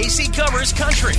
Casey covers country.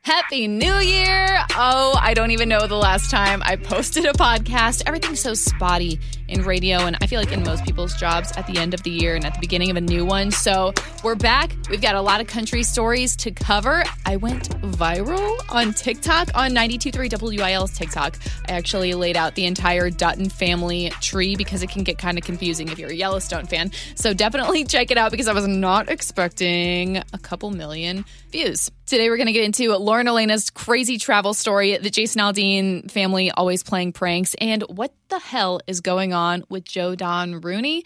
Happy New Year! Oh, I don't even know the last time I posted a podcast. Everything's so spotty in radio, and I feel like in most people's jobs at the end of the year and at the beginning of a new one. So we're back. We've got a lot of country stories to cover. I went viral on TikTok on 92.3 WIL's TikTok. I actually laid out the entire Dutton family tree because it can get kind of confusing if you're a Yellowstone fan. So definitely check it out because I was not expecting a couple million views. Today, we're going to get into Lauren Alaina's crazy travel story, the Jason Aldean family always playing pranks, and what the hell is going on with Joe Don Rooney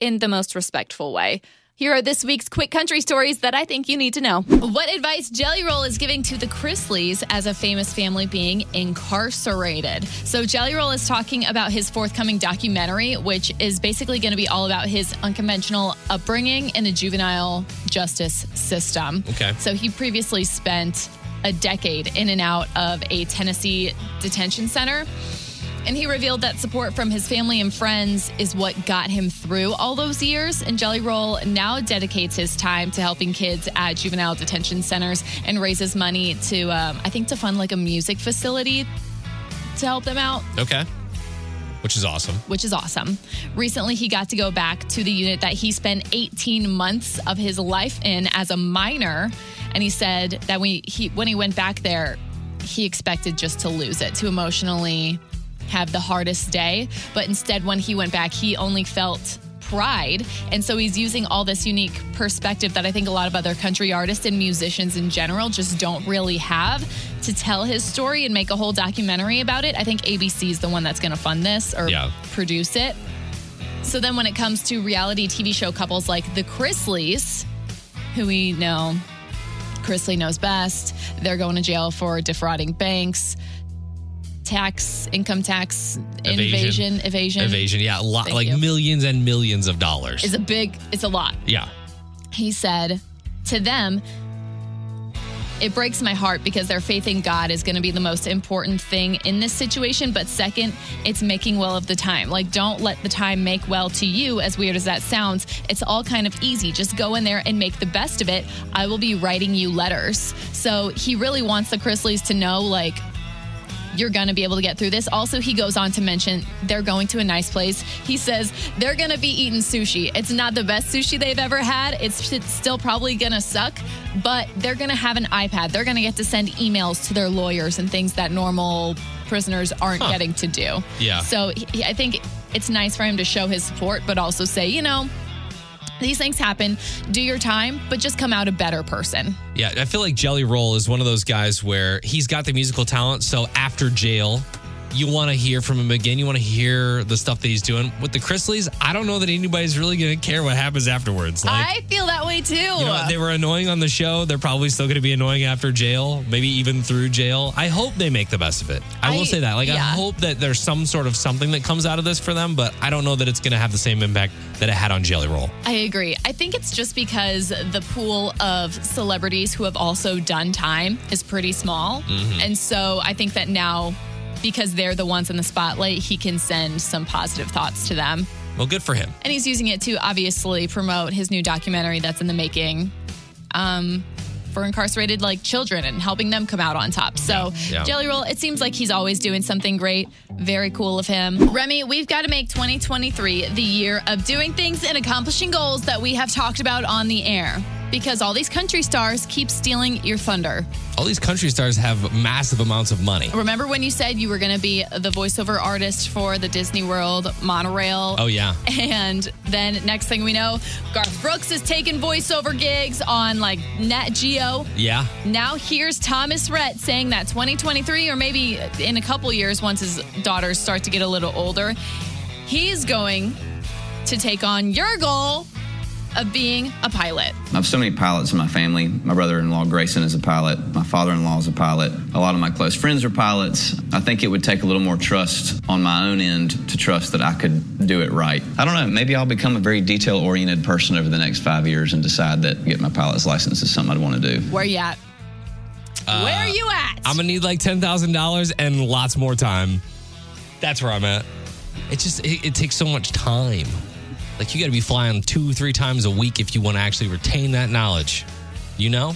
in the most respectful way. Here are this week's quick country stories that I think you need to know. What advice Jelly Roll is giving to the Chrisleys as a famous family being incarcerated. So, Jelly Roll is talking about his forthcoming documentary, which is basically going to be all about his unconventional upbringing in the juvenile justice system. Okay. So, he previously spent a decade in and out of a Tennessee detention center. And he revealed that support from his family and friends is what got him through all those years. And Jelly Roll now dedicates his time to helping kids at juvenile detention centers and raises money to, um, I think, to fund like a music facility to help them out Okay. Which is awesome. which is awesome. Recently, he got to go back to the unit that he spent 18 months of his life in as a minor, and he said that when he when he went back there, he expected just to lose it, to emotionally have the hardest day, but instead when he went back, he only felt pride. And so he's using all this unique perspective that I think a lot of other country artists and musicians in general just don't really have to tell his story and make a whole documentary about it. I think ABC is the one that's going to fund this or Yeah. produce it. So then when it comes to reality TV show couples like the Chrisleys, who we know Chrisley knows best, they're going to jail for defrauding banks, tax, income tax, Evasion. invasion, evasion. Evasion. Yeah. A lot, Thank like you. millions and millions of dollars. It's a big, it's a lot. yeah. He said to them, it breaks my heart because their faith in God is going to be the most important thing in this situation. But second, it's making well of the time. Like, don't let the time make well to you, as weird as that sounds. It's all kind of easy. Just go in there and make the best of it. I will be writing you letters. So he really wants the Chrisleys to know, like, you're going to be able to get through this. Also, he goes on to mention they're going to a nice place. He says they're going to be eating sushi. It's not the best sushi they've ever had. It's, it's still probably going to suck, but they're going to have an iPad. They're going to get to send emails to their lawyers and things that normal prisoners aren't getting to do. Yeah. So he, I think it's nice for him to show his support, but also say, you know, these things happen. Do your time, but just come out a better person. Yeah. I feel like Jelly Roll is one of those guys where he's got the musical talent. So after jail, you want to hear from him again. You want to hear the stuff that he's doing. With the Chrisleys, I don't know that anybody's really going to care what happens afterwards. Like, I feel that way too. you know, they were annoying on the show. They're probably still going to be annoying after jail, maybe even through jail. I hope they make the best of it. I, I- will say that. Like, I hope that there's some sort of something that comes out of this for them, but I don't know that it's going to have the same impact that it had on Jelly Roll. I agree. I think it's just because the pool of celebrities who have also done time is pretty small. Mm-hmm. And so I think that now, because they're the ones in the spotlight, he can send some positive thoughts to them. Well, good for him. And he's using it to obviously promote his new documentary that's in the making. Um, for incarcerated like children and helping them come out on top. So Yeah. Jelly Roll, it seems like he's always doing something great. Very cool of him. Remy, we've got to make 2023 the year of doing things and accomplishing goals that we have talked about on the air. Because all these country stars keep stealing your thunder. All these country stars have massive amounts of money. Remember when you said you were going to be the voiceover artist for the Disney World monorail? Oh, yeah. And then next thing we know, Garth Brooks is taking voiceover gigs on like Nat Geo. Yeah. Now here's Thomas Rhett saying that 2023, or maybe in a couple years, once his daughters start to get a little older, he's going to take on your goal of being a pilot. I have so many pilots in my family. My brother in law, Grayson, is a pilot. My father in law is a pilot. A lot of my close friends are pilots. I think it would take a little more trust on my own end to trust that I could do it right. I don't know. Maybe I'll become a very detail oriented person over the next five years and decide that getting my pilot's license is something I'd want to do. Where you at? Uh, where are you at? I'm going to need like $10,000 and lots more time. That's where I'm at. It just it, it takes so much time. Like you got to be flying two, three times a week if you want to actually retain that knowledge. You know?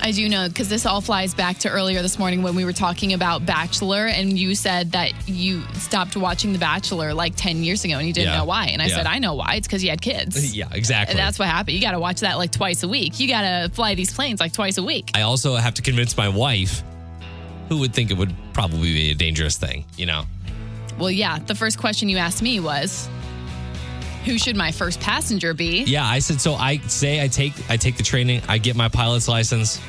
I do know because this all flies back to earlier this morning when we were talking about Bachelor, and you said that you stopped watching The Bachelor like 10 years ago and you didn't Yeah. know why. And I Yeah. said, I know why. It's because you had kids. Yeah, exactly. And that's what happened. You got to watch that like twice a week. You got to fly these planes like twice a week. I also have to convince my wife, who would think it would probably be a dangerous thing, you know? Well, yeah. The first question you asked me was, who should my first passenger be? Yeah, I said so. I say I take I take the training. I get my pilot's license.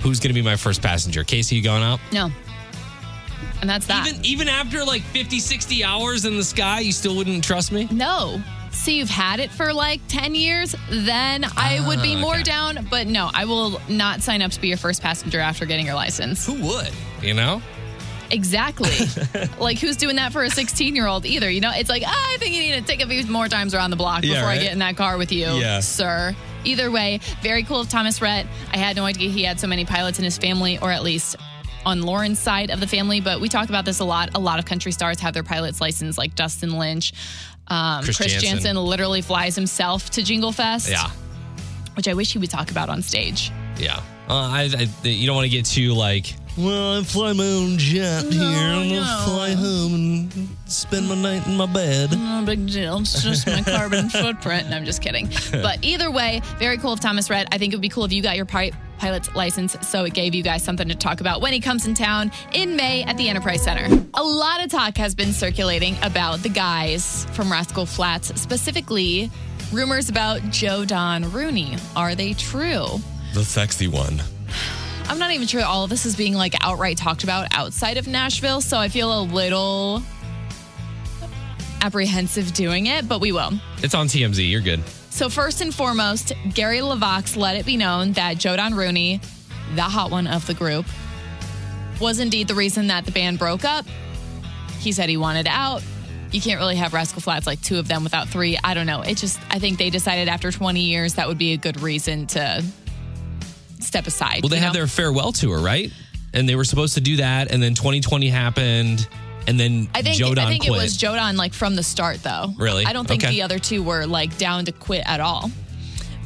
Who's going to be my first passenger? Casey, you going out? No. And that's that. Even even after like 50, 60 hours in the sky, you still wouldn't trust me? no. See, you've had it for like 10 years, then I would be Ah, more okay. down. But no, I will not sign up to be your first passenger after getting your license. Who would? You know? Exactly. like, who's doing that for a 16 year old either? You know, it's like, ah, I think you need to take a few more times around the block Yeah, before I get in that car with you, Yeah. sir. Either way, very cool of Thomas Rhett. I had no idea he had so many pilots in his family, or at least on Lauren's side of the family. But we talk about this a lot. A lot of country stars have their pilot's license, like Dustin Lynch. Um, Chris Chris, Janson. Janson literally flies himself to Jingle Fest, Yeah. which I wish he would talk about on stage. Yeah. Uh, I, I, you don't want to get too like, well, I fly my own jet here. I'm going no. to fly home and spend my night in my bed. No big deal. It's just my carbon footprint. And I'm just kidding. But either way, very cool of Thomas Rhett. I think it would be cool if you got your pi- pilot's license so it gave you guys something to talk about when he comes in town in May at the Enterprise Center. A lot of talk has been circulating about the guys from Rascal Flatts, specifically rumors about Joe Don Rooney. Are they true? The sexy one. I'm not even sure all of this is being like outright talked about outside of Nashville, so I feel a little apprehensive doing it, but we will. It's on TMZ. You're good. So first and foremost, Gary LeVox let it be known that Joe Don Rooney, the hot one of the group, was indeed the reason that the band broke up. He said he wanted out. You can't really have Rascal Flatts like two of them without three. I don't know. It just I think they decided after 20 years that would be a good reason to step aside. Well, they had know? their farewell tour, right? And they were supposed to do that, and then 2020 happened, and then I think Joe Don I think quit. it was Joe Don like from the start though. Really? I don't think Okay. the other two were like down to quit at all.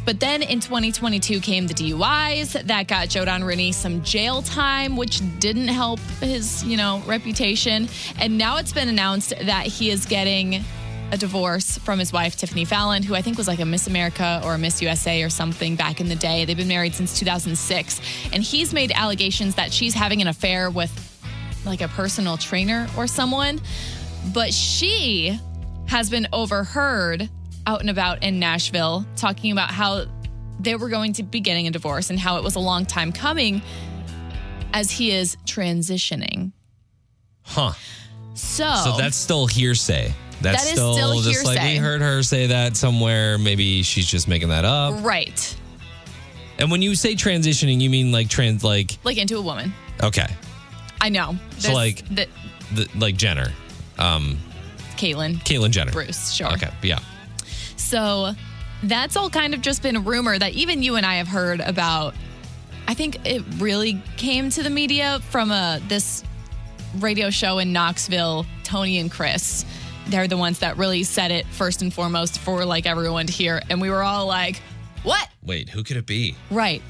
But then in 2022 came the DUIs that got Joe Don Rooney some jail time, which didn't help his, you know, reputation. And now it's been announced that he is getting a divorce from his wife Tiffany Fallon, who I think was like a Miss America or a Miss USA or something back in the day. They've been married since 2006, and he's made allegations that she's having an affair with like a personal trainer or someone, but she has been overheard out and about in Nashville talking about how they were going to be getting a divorce and how it was a long time coming as he is transitioning. huh. So, So that's still hearsay. That's That is still, still just like we heard her say that somewhere. Maybe she's just making that up. right, And when you say transitioning, you mean like trans, like like into a woman. okay, I know. So, There's like- the, the, like Jenner, um, Caitlyn, Caitlyn Jenner. Bruce, sure. Okay, yeah. So that's all kind of just been a rumor that even you and I have heard about. I think it really came to the media from a this radio show in Knoxville, Tony and Chris. They're the ones that really said it first and foremost for like everyone to hear. And we were all like, what? Wait, who could it be? Right.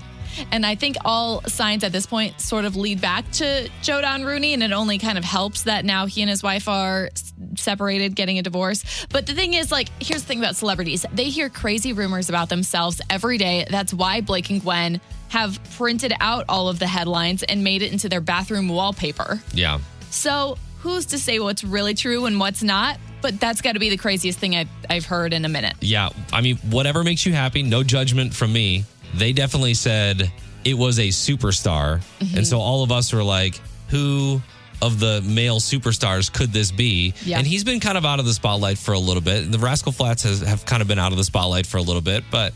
And I think all signs at this point sort of lead back to Joe Don Rooney, and it only kind of helps that now he and his wife are separated, getting a divorce. But the thing is, like, here's the thing about celebrities they hear crazy rumors about themselves every day. That's why Blake and Gwen have printed out all of the headlines and made it into their bathroom wallpaper. Yeah. So who's to say what's really true and what's not? But that's got to be the craziest thing I've, I've heard in a minute. Yeah, I mean, whatever makes you happy, no judgment from me. They definitely said it was a superstar. Mm-hmm. And so all of us were like, who of the male superstars could this be? Yeah. And he's been kind of out of the spotlight for a little bit. The Rascal Flatts has, have kind of been out of the spotlight for a little bit, but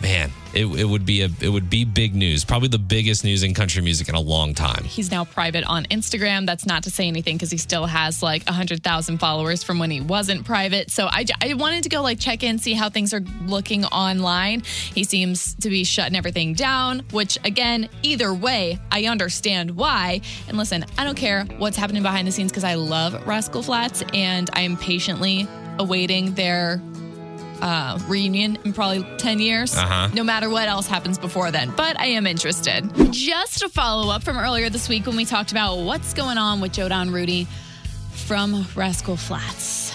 man, it, it would be a it would be big news. Probably the biggest news in country music in a long time. He's now private on Instagram. That's not to say anything because he still has like 100,000 followers from when he wasn't private. So I, I wanted to go like check in, see how things are looking online. He seems to be shutting everything down, which again, either way, I understand why. And listen, I don't care what's happening behind the scenes because I love Rascal Flatts and I am patiently awaiting their uh, reunion in probably 10 years, Uh-huh. no matter what else happens before then. But I am interested. Just a follow up from earlier this week when we talked about what's going on with Joe Don Rooney from Rascal Flatts.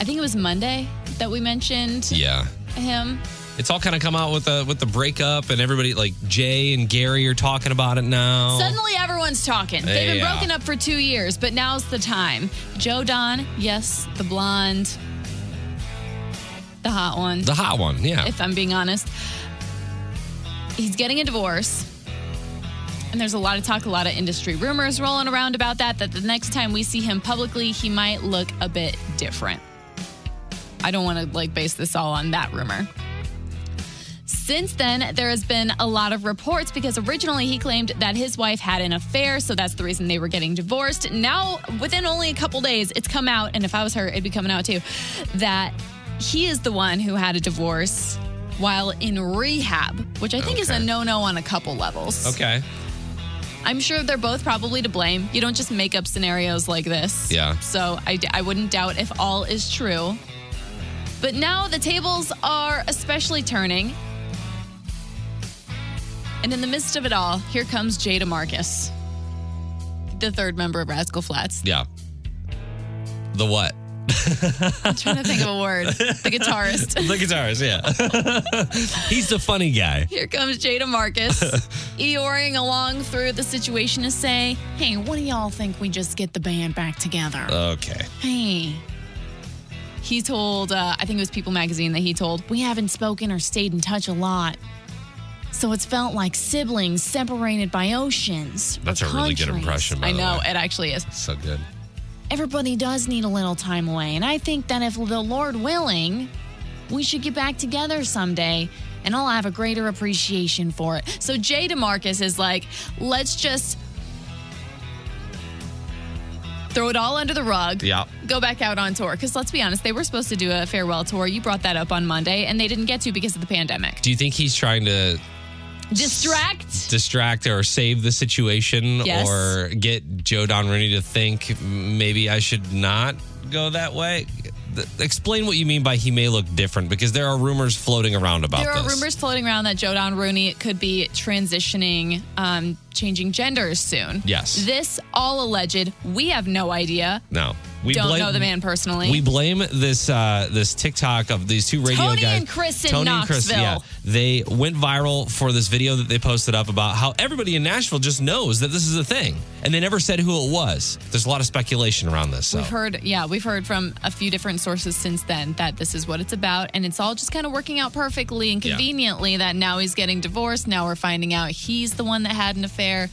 I think it was Monday that we mentioned Yeah. him. It's all kind of come out with the with the breakup and everybody like Jay and Gary are talking about it now. Suddenly, everyone's talking. They've been Yeah. broken up for two years, but now's the time. Joe Don, yes, the blonde, the hot one. the hot one, yeah. if I'm being honest. He's getting a divorce. And there's a lot of talk, a lot of industry rumors rolling around about that, that the next time we see him publicly, he might look a bit different. I don't want to like base this all on that rumor. Since then, there has been a lot of reports because originally he claimed that his wife had an affair, so that's the reason they were getting divorced. Now, within only a couple days, it's come out, and if I was her, it'd be coming out too, that he is the one who had a divorce while in rehab, which I think is a no no on a couple levels. okay. I'm sure they're both probably to blame. You don't just make up scenarios like this. Yeah. So I, I wouldn't doubt if all is true. But now the tables are especially turning. And in the midst of it all, here comes Jay DeMarcus, the third member of Rascal Flatts. Yeah. The what? I'm trying to think of a word. The guitarist. The guitarist, yeah. He's the funny guy. Here comes Jay DeMarcus, eoring along through the situation to say, hey, what do y'all think we just get the band back together? Okay. Hey. He told, uh, I think it was People magazine that he told, we haven't spoken or stayed in touch a lot. So it's felt like siblings separated by oceans. That's a really good countries." impression, by I the know, way. it actually is. So good. Everybody does need a little time away. And I think that if the Lord willing, we should get back together someday and I'll have a greater appreciation for it. So Jay DeMarcus is like, let's just throw it all under the rug. Yeah. Go back out on tour. Because let's be honest, they were supposed to do a farewell tour. You brought that up on Monday, and they didn't get to because of the pandemic. Do you think he's trying to Distract. distract or save the situation Yes. or get Joe Don Rooney to think maybe I should not go that way? Explain what you mean by he may look different because there are rumors floating around about There are this. rumors floating around that Joe Don Rooney could be transitioning, um, changing genders soon. Yes. This all alleged. We have no idea. No. We Don't blame- know the man personally. We blame this uh, this TikTok of these two radio Tony guys. and Chris in Tony and Chris, Knoxville. yeah. They went viral for this video that they posted up about how everybody in Nashville just knows that this is a thing. And they never said who it was. There's a lot of speculation around this. So. We've heard, yeah, we've heard from a few different sources since then that this is what it's about, and it's all just kind of working out perfectly and Yeah. conveniently. That now he's getting divorced. Now we're finding out he's the one that had an affair.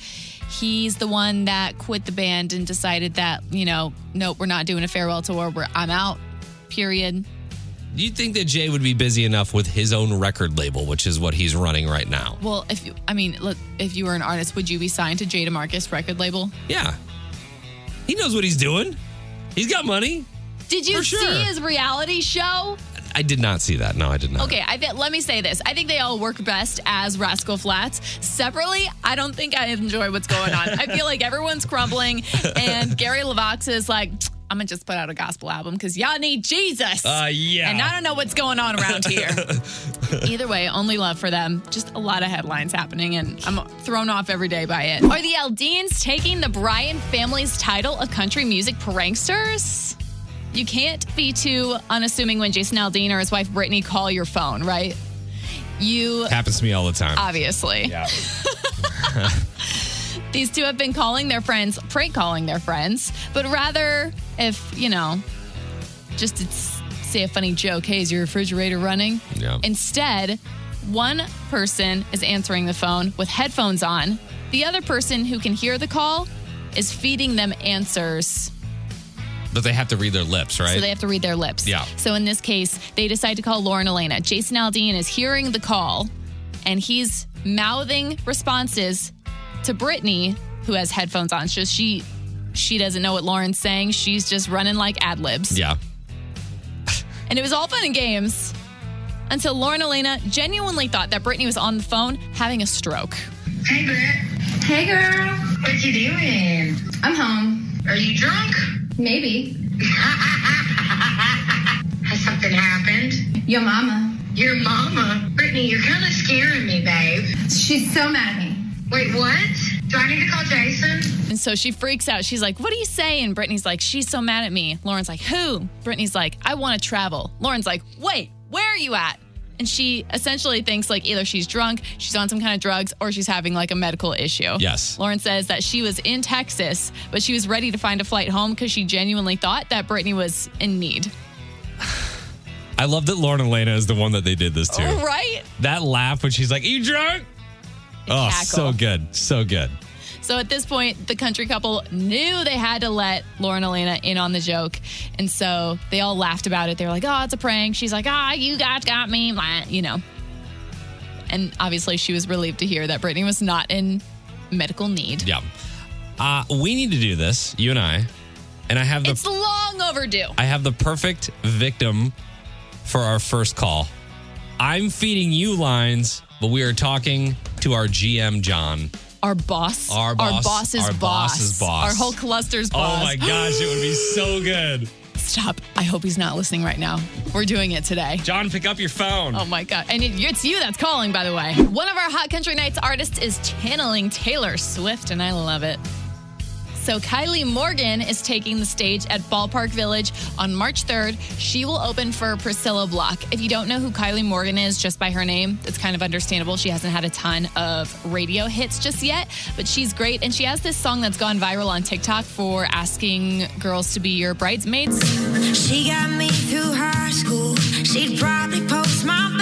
He's the one that quit the band and decided that you know, nope, we're not doing a farewell tour. We're I'm out. Period. Do you think that Jay would be busy enough with his own record label, which is what he's running right now? Well, if you, I mean, look, if you were an artist, would you be signed to Jay DeMarcus record label? Yeah. He knows what he's doing. He's got money. Did you For sure. see his reality show? I did not see that. No, I did not. Okay, I think let me say this. I think they all work best as Rascal Flatts. Separately, I don't think I enjoy what's going on. I feel like everyone's crumbling, and Gary LeVox is like, I'm gonna just put out a gospel album because y'all need Jesus. Uh, yeah. And I don't know what's going on around here. Either way, only love for them. Just a lot of headlines happening, and I'm thrown off every day by it. Are the Aldeans taking the Bryan family's title of country music pranksters? You can't be too unassuming when Jason Aldean or his wife Brittany call your phone, right? You Happens to me all the time. obviously. yeah. These two have been calling their friends, prank calling their friends, but rather if, you know, just to say a funny joke, hey, is your refrigerator running? Yeah. Instead, one person is answering the phone with headphones on. The other person who can hear the call is feeding them answers But they have to read their lips, right? So they have to read their lips. Yeah. So in this case, they decide to call Lauren Alaina. Jason Aldean is hearing the call and he's mouthing responses to Brittany, who has headphones on. So she she doesn't know what Lauren's saying. She's just running like ad libs. yeah. And it was all fun and games until Lauren Alaina genuinely thought that Brittany was on the phone having a stroke. Hey, Britt. Hey, girl. What you doing? I'm home. Are you drunk? Maybe. Has something happened? Your mama. Your mama? Brittany, you're kind of scaring me, babe. She's so mad at me. Wait, what? Do I need to call Jason? And so she freaks out. She's like, What are you saying? And Brittany's like, She's so mad at me. Lauren's like, Who? Brittany's like, I want to travel. Lauren's like, Wait, where are you at? And she essentially thinks like either she's drunk, she's on some kind of drugs, or she's having like a medical issue. Yes. Lauren says that she was in Texas, but she was ready to find a flight home because she genuinely thought that Brittany was in need. I love that Lauren Alaina is the one that they did this to. Right? That laugh when she's like, Are you drunk? Oh, cackle. so good. So good. So at this point, the country couple knew they had to let Lauren Alaina in on the joke. And so they all laughed about it. They were like, oh, it's a prank. She's like, ah, you guys got me, blah, you know. And obviously, she was relieved to hear that Brittany was not in medical need. Yeah. Uh, we need to do this, you and I. And I have the It's long overdue. I have the perfect victim for our first call. I'm feeding you lines, but we are talking to our GM John. Our boss. Our boss- Our boss's our boss. boss's boss. Our whole cluster's oh boss. Oh my gosh, it would be so good. Stop. I hope he's not listening right now. We're doing it today. John, pick up your phone. Oh my God. And it, it's you that's calling, by the way. One of our Hot Country Nights artists is channeling Taylor Swift, and I love it. So Kylie Morgan is taking the stage at Ballpark Village on March 3rd. She will open for Priscilla Block. If you don't know who Kylie Morgan is just by her name, it's kind of understandable. She hasn't had a ton of radio hits just yet, but she's great. And she has this song that's gone viral on TikTok for asking girls to be your bridesmaids. She got me through high school. She'd probably post my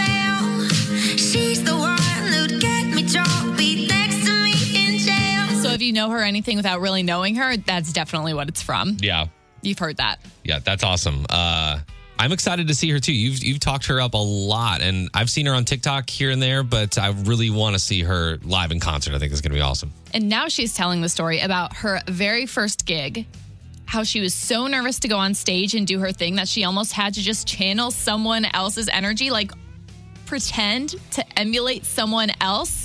you know her anything without really knowing her, that's definitely what it's from. Yeah. You've heard that. Yeah, that's awesome. Uh, I'm excited to see her too. You've you've talked her up a lot, and I've seen her on TikTok here and there, but I really want to see her live in concert. I think it's going to be awesome. And now she's telling the story about her very first gig, how she was so nervous to go on stage and do her thing that she almost had to just channel someone else's energy, like pretend to emulate someone else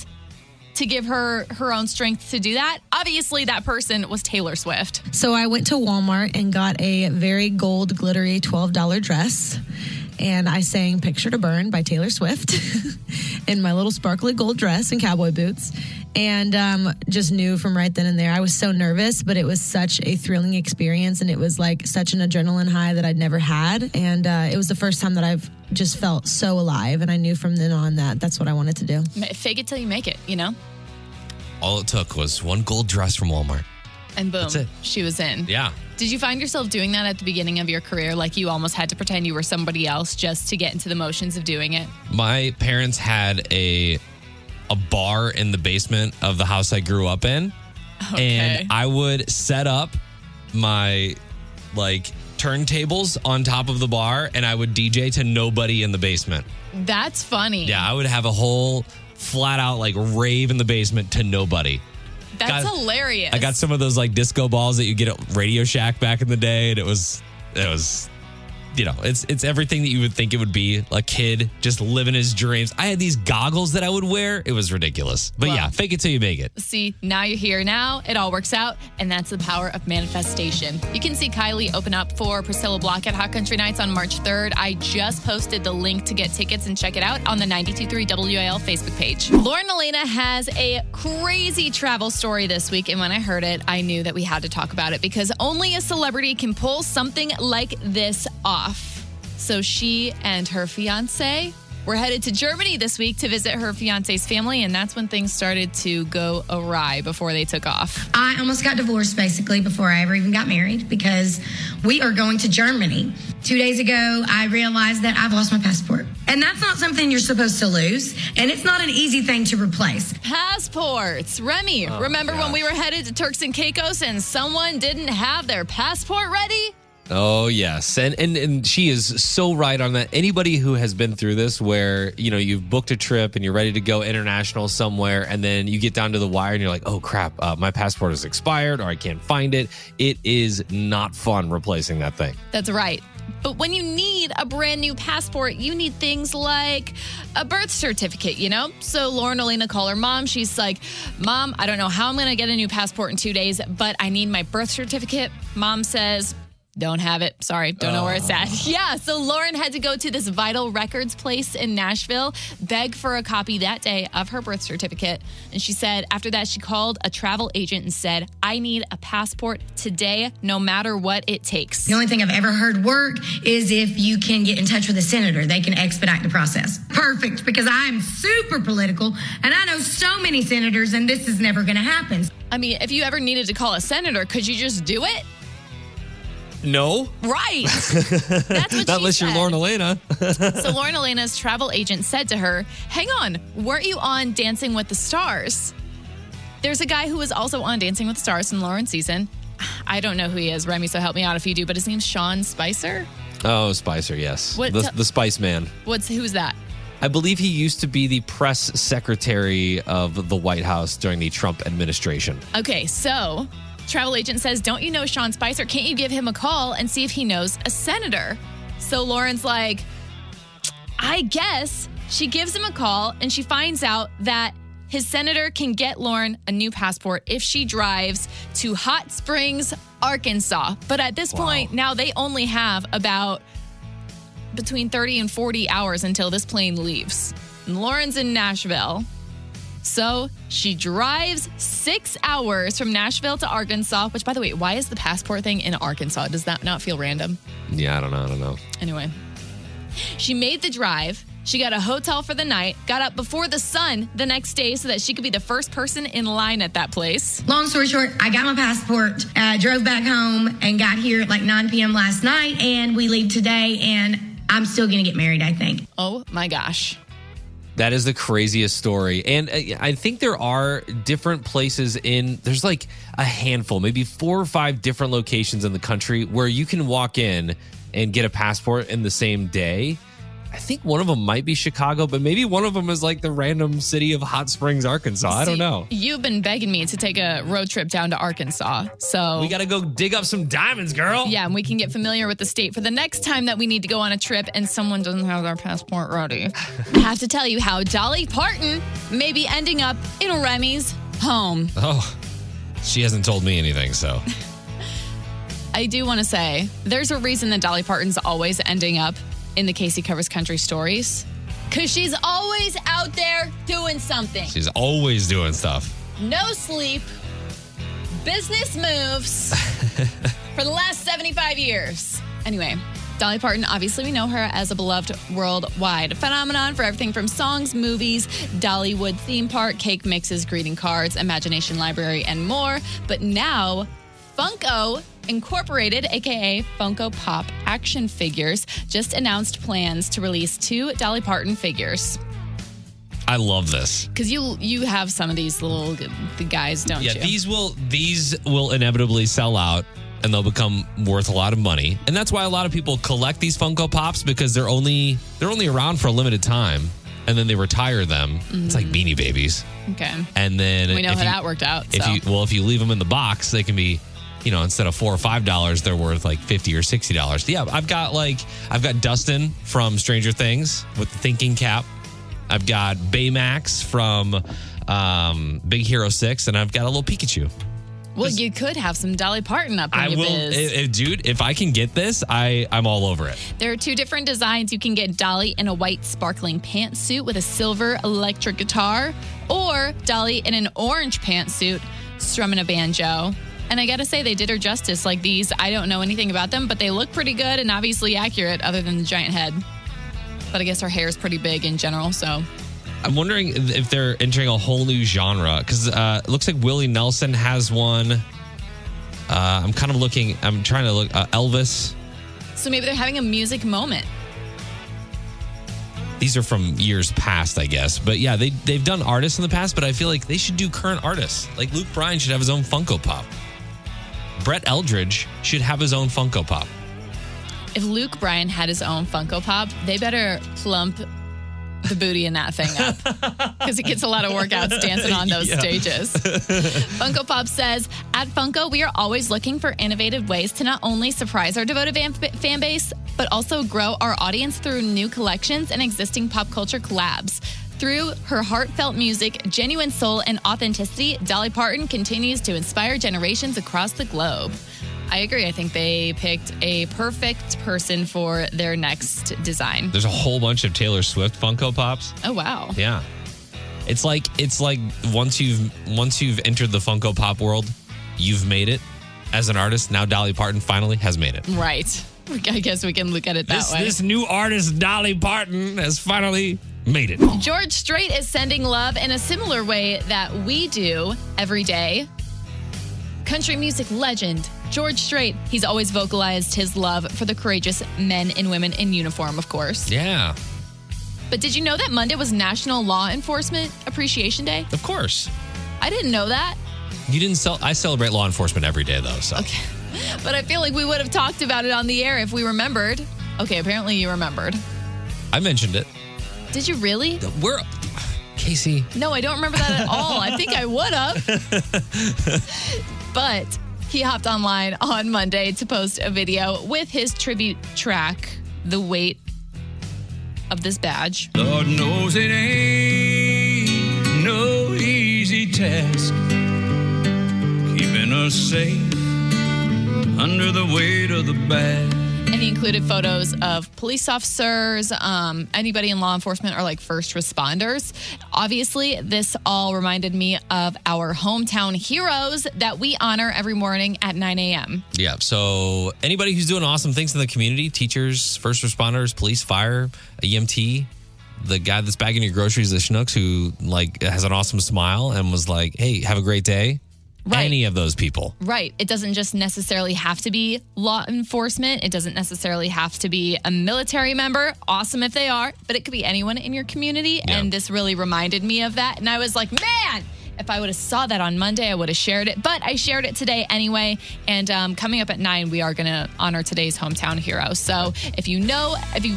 to give her her own strength to do that. Obviously, that person was Taylor Swift. So I went to Walmart and got a very gold, glittery $12 dress. And I sang Picture to Burn by Taylor Swift in my little sparkly gold dress and cowboy boots. And um, just knew from right then and there. I was so nervous, but it was such a thrilling experience. And it was like such an adrenaline high that I'd never had. And uh, it was the first time that I've just felt so alive. And I knew from then on that that's what I wanted to do. Fake it till you make it, you know? All it took was one gold dress from Walmart. And boom, she was in. Yeah. Did you find yourself doing that at the beginning of your career? Like you almost had to pretend you were somebody else just to get into the motions of doing it? My parents had a a bar in the basement of the house I grew up in. Okay. And I would set up my like turntables on top of the bar and I would DJ to nobody in the basement. That's funny. Yeah, I would have a whole flat out like rave in the basement to nobody. That's got- hilarious. I got some of those like disco balls that you get at Radio Shack back in the day, and it was it was you know it's it's everything that you would think it would be. A kid just living his dreams. I had these goggles that I would wear. It was ridiculous. But Wow. yeah, fake it till you make it. See, now you're here. Now it all works out, and that's the power of manifestation. You can see Kylie open up for Priscilla Block at Hot Country Nights on March 3rd. I just posted the link to get tickets and check it out on the 923 WIL Facebook page. Lauren Alaina has a crazy travel story this week, and when I heard it, I knew that we had to talk about it because only a celebrity can pull something like this off. So she and her fiance were headed to Germany this week to visit her fiance's family, and that's when things started to go awry before they took off. I almost got divorced basically before I ever even got married because we are going to Germany. Two days ago, I realized that I've lost my passport. And that's not something you're supposed to lose. And it's not an easy thing to replace. Passports. Remy, oh, remember when we were headed to Turks and Caicos and someone didn't have their passport ready? Oh yes, and and and she is so right on that. Anybody who has been through this, where you know you've booked a trip and you're ready to go international somewhere, and then you get down to the wire and you're like, oh crap, uh, my passport is expired or I can't find it. It is not fun replacing that thing. That's right. But when you need a brand new passport, you need things like a birth certificate, you know? So Lauren Alaina called her mom. She's like, Mom, I don't know how I'm going to get a new passport in two days, but I need my birth certificate. Mom says, don't have it. Sorry, don't know where it's at. Oh. Yeah, so Lauren had to go to this Vital Records place in Nashville, beg for a copy that day of her birth certificate. And she said after that, she called a travel agent and said, I need a passport today, no matter what it takes. The only thing I've ever heard work is if you can get in touch with a senator, they can expedite the process. Perfect, because I'm super political and I know so many senators, and this is never going to happen. I mean, if you ever needed to call a senator, could you just do it? No, Right. That's what not she unless you're. Lauren Alaina. So Lauren Alaina's travel agent said to her, Hang on, weren't you on Dancing with the Stars? There's a guy who was also on Dancing with the Stars in Lauren's season. I don't know who he is, Remy, so help me out if you do, but his name's Sean Spicer. oh, Spicer, yes, What the, t- the Spice Man. What's who's that? I believe he used to be the press secretary of the White House during the Trump administration. Okay, so travel agent says, Don't you know Sean Spicer? Can't you give him a call and see if he knows a senator? So Lauren's like, I guess. She gives him a call and she finds out that his senator can get Lauren a new passport if she drives to Hot Springs, Arkansas. But at this point, now they only have about between 30 and 40 hours until this plane leaves. And Lauren's in Nashville. So she drives six hours from Nashville to Arkansas, which, by the way, why is the passport thing in Arkansas? Does that not feel random? Yeah, I don't know. I don't know. Anyway, she made the drive. She got a hotel for the night, got up before the sun the next day so that she could be the first person in line at that place. Long story short, I got my passport, uh, drove back home, and got here at like 9 p.m. last night. And we leave today, and I'm still going to get married, I think. Oh my gosh. That is the craziest story. And uh, I think there are different places in, there's like a handful, maybe four or five different locations in the country where you can walk in and get a passport in the same day. I think one of them might be Chicago, but maybe one of them is like the random city of Hot Springs, Arkansas. I don't know. You've been begging me to take a road trip down to Arkansas. So We got to go dig up some diamonds, girl. Yeah, and we can get familiar with the state for the next time that we need to go on a trip and someone doesn't have their passport ready. I have to tell you how Dolly Parton may be ending up in Remy's home. Oh, she hasn't told me anything, so. I do want to say there's a reason that Dolly Parton's always ending up in the Casey Covers Country stories. Because she's always out there doing something. She's always doing stuff. No sleep, business moves for the last 75 years. Anyway, Dolly Parton, obviously, we know her as a beloved worldwide phenomenon for everything from songs, movies, Dollywood theme park, cake mixes, greeting cards, Imagination Library, and more. But now, Funko Incorporated, aka Funko Pop action figures, just announced plans to release two Dolly Parton figures. I love this. Because you you have some of these little the guys, don't Yeah, you? these will these will inevitably sell out and they'll become worth a lot of money. And that's why a lot of people collect these Funko Pops because they're only they're only around for a limited time and then they retire them. It's like mm. beanie babies. okay. And then We know if how you- that worked out. If so. you well, if you leave them in the box, they can be, you know, instead of four or five dollars, they're worth like fifty or sixty dollars. Yeah, I've got like I've got Dustin from Stranger Things with the thinking cap. I've got Baymax from um, Big Hero Six, and I've got a little Pikachu. well, you could have some Dolly Parton up in I your will, biz. if- if- dude. If I can get this, I I'm all over it. there are two different designs. You can get Dolly in a white sparkling pantsuit with a silver electric guitar, or Dolly in an orange pantsuit strumming a banjo. And I gotta say, they did her justice. Like these, I don't know anything about them, but they look pretty good and obviously accurate, other than the giant head. But I guess her hair is pretty big in general, so I'm wondering if they're entering a whole new genre because uh, it looks like Willie Nelson has one. Uh, I'm kind of looking. I'm trying to look. Uh, Elvis. so maybe they're having a music moment. These are from years past, I guess. But yeah, they they've done artists in the past, but I feel like they should do current artists. Like Luke Bryan should have his own Funko Pop. Brett Eldredge should have his own Funko Pop. if Luke Bryan had his own Funko Pop, they better plump the booty in that thing up because he gets a lot of workouts dancing on those stages. Funko Pop says, At Funko, we are always looking for innovative ways to not only surprise our devoted fan, fan base, but also grow our audience through new collections and existing pop culture collabs. Through her heartfelt music, genuine soul, and authenticity, Dolly Parton continues to inspire generations across the globe. I agree. I think they picked a perfect person for their next design. There's a whole bunch of Taylor Swift Funko Pops. Oh, wow. Yeah. It's like it's like once you've once you've entered the Funko Pop world, you've made it as an artist. Now Dolly Parton finally has made it. Right. I guess we can look at it that This way. this new artist Dolly Parton has finally made it. George Strait is sending love in a similar way that we do every day. Country music legend George Strait, he's always vocalized his love for the courageous men and women in uniform, of course. Yeah, But did you know that Monday was National Law Enforcement Appreciation Day? of course. I didn't know that. You didn't sell. I celebrate law enforcement every day though. So But I feel like we would have talked about it on the air if we remembered. Okay, apparently you remembered. I mentioned it. Did you really? We're Casey. No, I don't remember that at all. I think I would have. but he hopped online on Monday to post a video with his tribute track, The Weight of This Badge. Lord knows it ain't no easy task keeping us safe under the weight of the bad. Included photos of police officers, um, anybody in law enforcement, or like first responders. Obviously, this all reminded me of our hometown heroes that we honor every morning at 9 a.m. Yeah. So anybody who's doing awesome things in the community, teachers, first responders, police, fire, EMT, the guy that's bagging your groceries, the Schnucks, who like has an awesome smile and was like, "Hey, have a great day." Right. Any of those people. Right. It doesn't just necessarily have to be law enforcement. It doesn't necessarily have to be a military member. Awesome if they are, but it could be anyone in your community. Yeah. And this really reminded me of that. And I was like, man, if I would have saw that on Monday, I would have shared it. But I shared it today anyway. And um, coming up at nine, we are going to honor today's hometown hero. So if you know, if you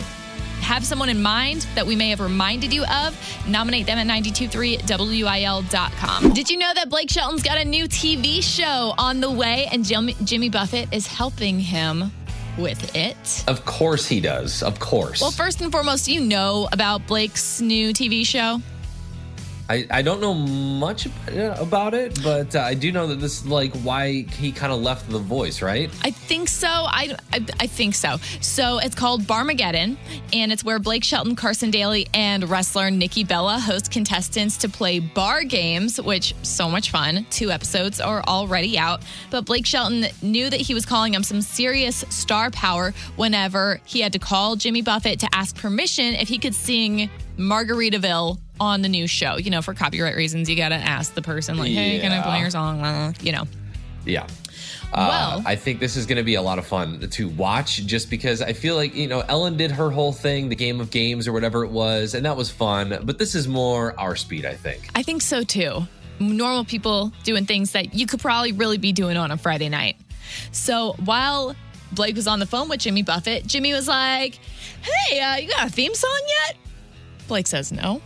have someone in mind that we may have reminded you of, nominate them at 923wil.com. Did you know that Blake Shelton's got a new TV show on the way and Jimmy, Jimmy Buffett is helping him with it? Of course he does. Of course. Well, first and foremost, do you know about Blake's new TV show? I, I don't know much about it, but uh, I do know that this is like why he kind of left The Voice, right? I think so. I, I, I think so. So it's called Barmageddon, and it's where Blake Shelton, Carson Daly, and wrestler Nikki Bella host contestants to play bar games, which so much fun. Two episodes are already out, but Blake Shelton knew that he was calling him some serious star power whenever he had to call Jimmy Buffett to ask permission if he could sing Margaritaville on the new show. You know, for copyright reasons, you got to ask the person, like, hey, can I play your song? Uh, You know. Yeah. Uh, Well- I think this is going to be a lot of fun to watch just because I feel like, you know, Ellen did her whole thing, the game of games or whatever it was, and that was fun. But this is more our speed, I think. I think so too. Normal people doing things that you could probably really be doing on a Friday night. So while Blake was on the phone with Jimmy Buffett, Jimmy was like, Hey, uh, you got a theme song yet? Blake says, No.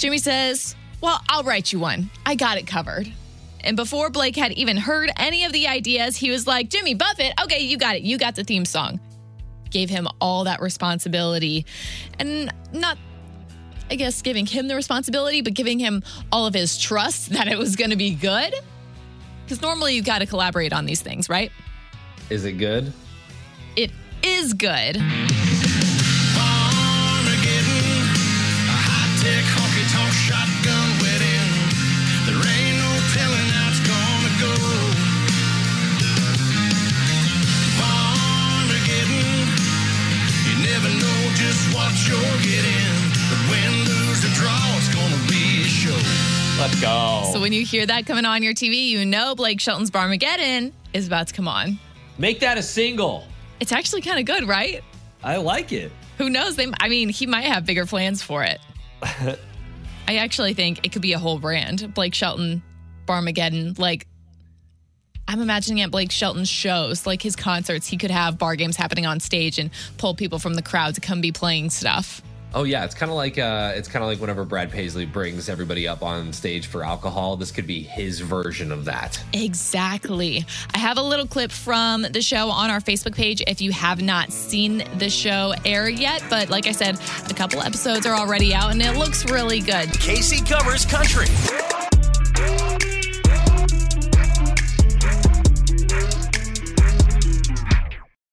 Jimmy says, Well, I'll write you one. I got it covered. And before Blake had even heard any of the ideas, he was like, Jimmy Buffett, okay, you got it. You got the theme song. Gave him all that responsibility. And not I guess giving him the responsibility, but giving him all of his trust that it was going to be good. Because normally you got to collaborate on these things, right? Is it good? It is good. Let's go. So when you hear that coming on your TV, you know Blake Shelton's Barmageddon is about to come on. Make that a single. It's actually kind of good, right? I like it. Who knows? They, I mean, he might have bigger plans for it. I actually think it could be a whole brand. Blake Shelton, Barmageddon. Like, I'm imagining at Blake Shelton's shows, like his concerts, he could have bar games happening on stage and pull people from the crowd to come be playing stuff. Oh yeah, it's kind of like uh, it's kind of like whenever Brad Paisley brings everybody up on stage for alcohol. This could be his version of that. Exactly. I have a little clip from the show on our Facebook page if you have not seen the show air yet. But like I said, a couple episodes are already out and it looks really good. Casey covers country.